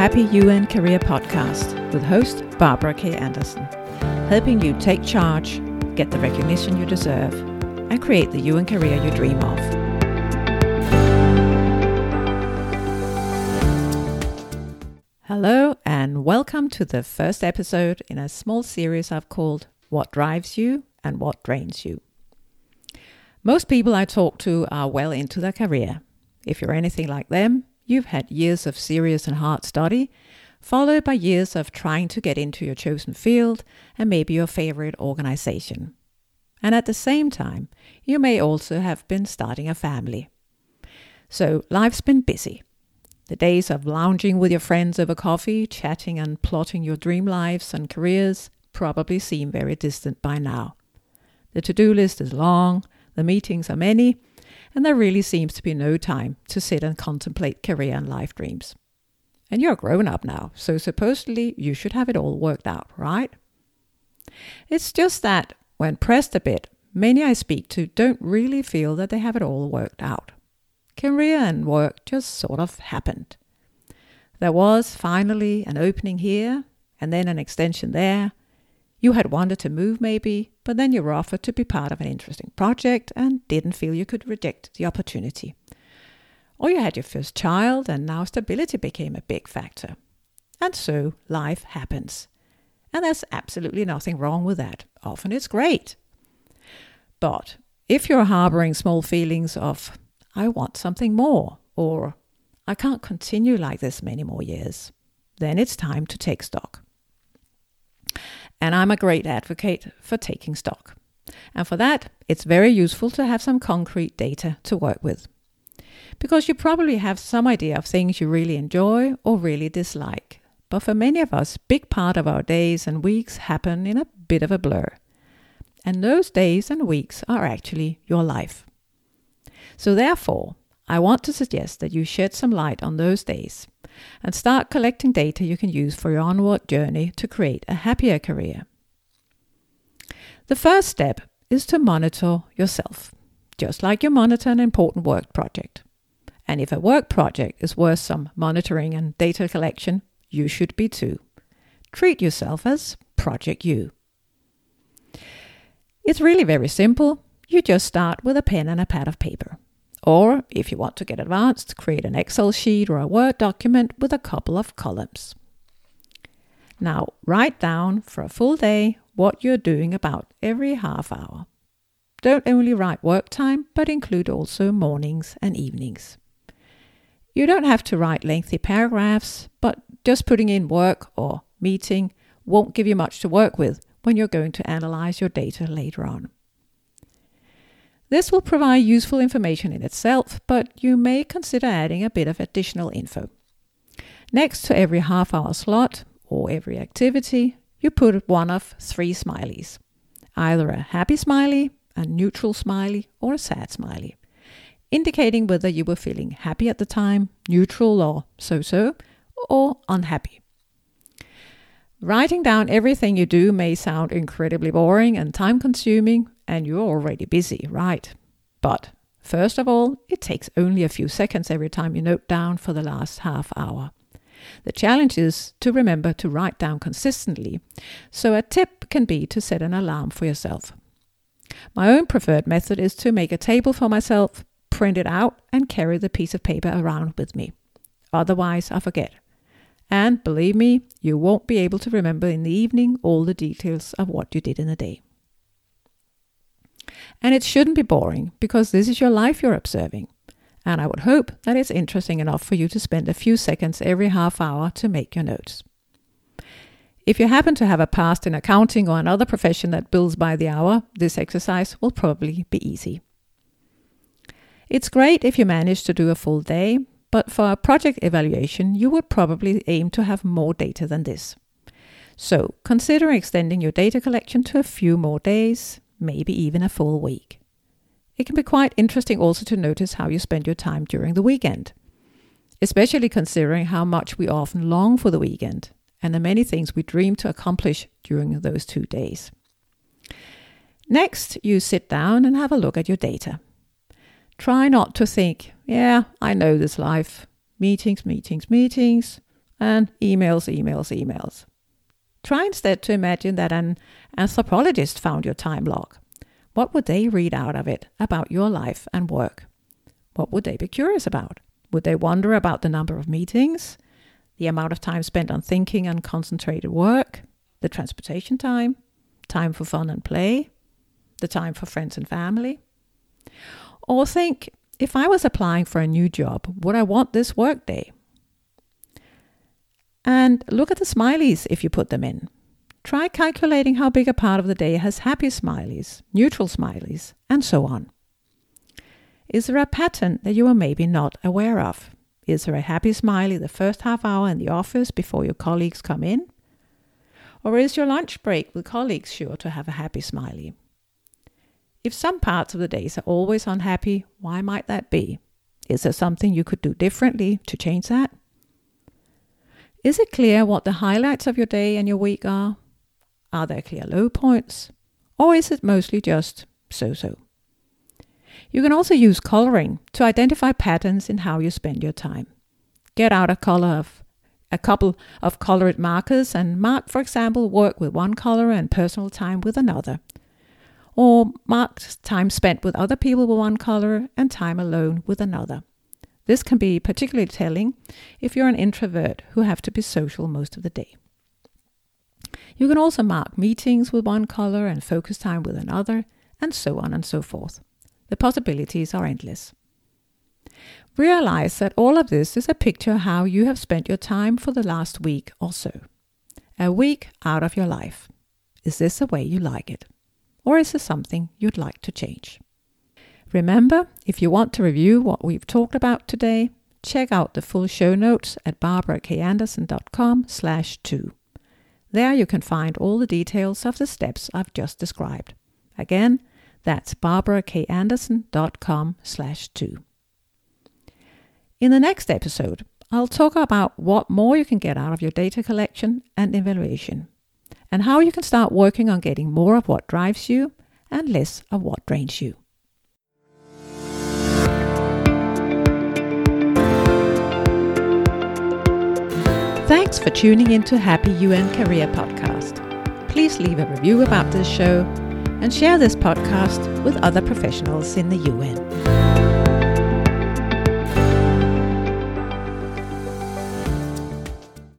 Happy UN Career podcast with host Barbara K. Anderson, helping you take charge, get the recognition you deserve, and create the UN career you dream of. Hello, and welcome to the first episode in a small series I've called What Drives You and What Drains You. Most people I talk to are well into their career. If you're anything like them, you've had years of serious and hard study, followed by years of trying to get into your chosen field and maybe your favorite organization. And at the same time, you may also have been starting a family. So life's been busy. The days of lounging with your friends over coffee, chatting and plotting your dream lives and careers probably seem very distant by now. The to do list is long, the meetings are many, and there really seems to be no time to sit and contemplate career and life dreams. And you're grown up now, so supposedly you should have it all worked out, right? It's just that, when pressed a bit, many I speak to don't really feel that they have it all worked out. Career and work just sort of happened. There was finally an opening here, and then an extension there, you had wanted to move, maybe, but then you were offered to be part of an interesting project and didn't feel you could reject the opportunity. Or you had your first child, and now stability became a big factor. And so life happens. And there's absolutely nothing wrong with that. Often it's great. But if you're harboring small feelings of, I want something more, or I can't continue like this many more years, then it's time to take stock. And I'm a great advocate for taking stock. And for that, it's very useful to have some concrete data to work with. Because you probably have some idea of things you really enjoy or really dislike. But for many of us, big part of our days and weeks happen in a bit of a blur. And those days and weeks are actually your life. So therefore, I want to suggest that you shed some light on those days and start collecting data you can use for your onward journey to create a happier career. The first step is to monitor yourself, just like you monitor an important work project. And if a work project is worth some monitoring and data collection, you should be too. Treat yourself as Project You. It's really very simple. You just start with a pen and a pad of paper. Or, if you want to get advanced, create an Excel sheet or a Word document with a couple of columns. Now, write down for a full day what you're doing about every half hour. Don't only write work time, but include also mornings and evenings. You don't have to write lengthy paragraphs, but just putting in work or meeting won't give you much to work with when you're going to analyze your data later on. This will provide useful information in itself, but you may consider adding a bit of additional info. Next to every half hour slot or every activity, you put one of three smileys either a happy smiley, a neutral smiley, or a sad smiley, indicating whether you were feeling happy at the time, neutral or so so, or unhappy. Writing down everything you do may sound incredibly boring and time consuming, and you're already busy, right? But first of all, it takes only a few seconds every time you note down for the last half hour. The challenge is to remember to write down consistently, so a tip can be to set an alarm for yourself. My own preferred method is to make a table for myself, print it out, and carry the piece of paper around with me. Otherwise, I forget. And believe me, you won't be able to remember in the evening all the details of what you did in the day. And it shouldn't be boring because this is your life you're observing. And I would hope that it's interesting enough for you to spend a few seconds every half hour to make your notes. If you happen to have a past in accounting or another profession that bills by the hour, this exercise will probably be easy. It's great if you manage to do a full day, but for a project evaluation, you would probably aim to have more data than this. So consider extending your data collection to a few more days, maybe even a full week. It can be quite interesting also to notice how you spend your time during the weekend, especially considering how much we often long for the weekend and the many things we dream to accomplish during those two days. Next, you sit down and have a look at your data. Try not to think, yeah, I know this life. Meetings, meetings, meetings. and emails, emails, emails. Try instead to imagine that an anthropologist found your time log. What would they read out of it about your life and work? What would they be curious about? Would they wonder about the number of meetings, the amount of time spent on thinking and concentrated work, the transportation time, time for fun and play, the time for friends and family? Or think, if I was applying for a new job, would I want this workday? And look at the smileys if you put them in. Try calculating how big a part of the day has happy smileys, neutral smileys, and so on. Is there a pattern that you are maybe not aware of? Is there a happy smiley the first half hour in the office before your colleagues come in? Or is your lunch break with colleagues sure to have a happy smiley? If some parts of the days are always unhappy, why might that be? Is there something you could do differently to change that? Is it clear what the highlights of your day and your week are? Are there clear low points? Or is it mostly just so so? You can also use coloring to identify patterns in how you spend your time. Get out a color of a couple of colored markers and mark, for example, work with one color and personal time with another. Or mark time spent with other people with one color and time alone with another. This can be particularly telling if you're an introvert who have to be social most of the day. You can also mark meetings with one color and focus time with another, and so on and so forth. The possibilities are endless. Realize that all of this is a picture of how you have spent your time for the last week or so. A week out of your life. Is this the way you like it? Or is there something you'd like to change? Remember, if you want to review what we've talked about today, check out the full show notes at barbarakanderson.com slash 2. There you can find all the details of the steps I've just described. Again, that's barbarakanderson.com slash 2. In the next episode, I'll talk about what more you can get out of your data collection and evaluation, and how you can start working on getting more of what drives you and less of what drains you. Thanks for tuning in to Happy UN Career Podcast. Please leave a review about this show and share this podcast with other professionals in the UN.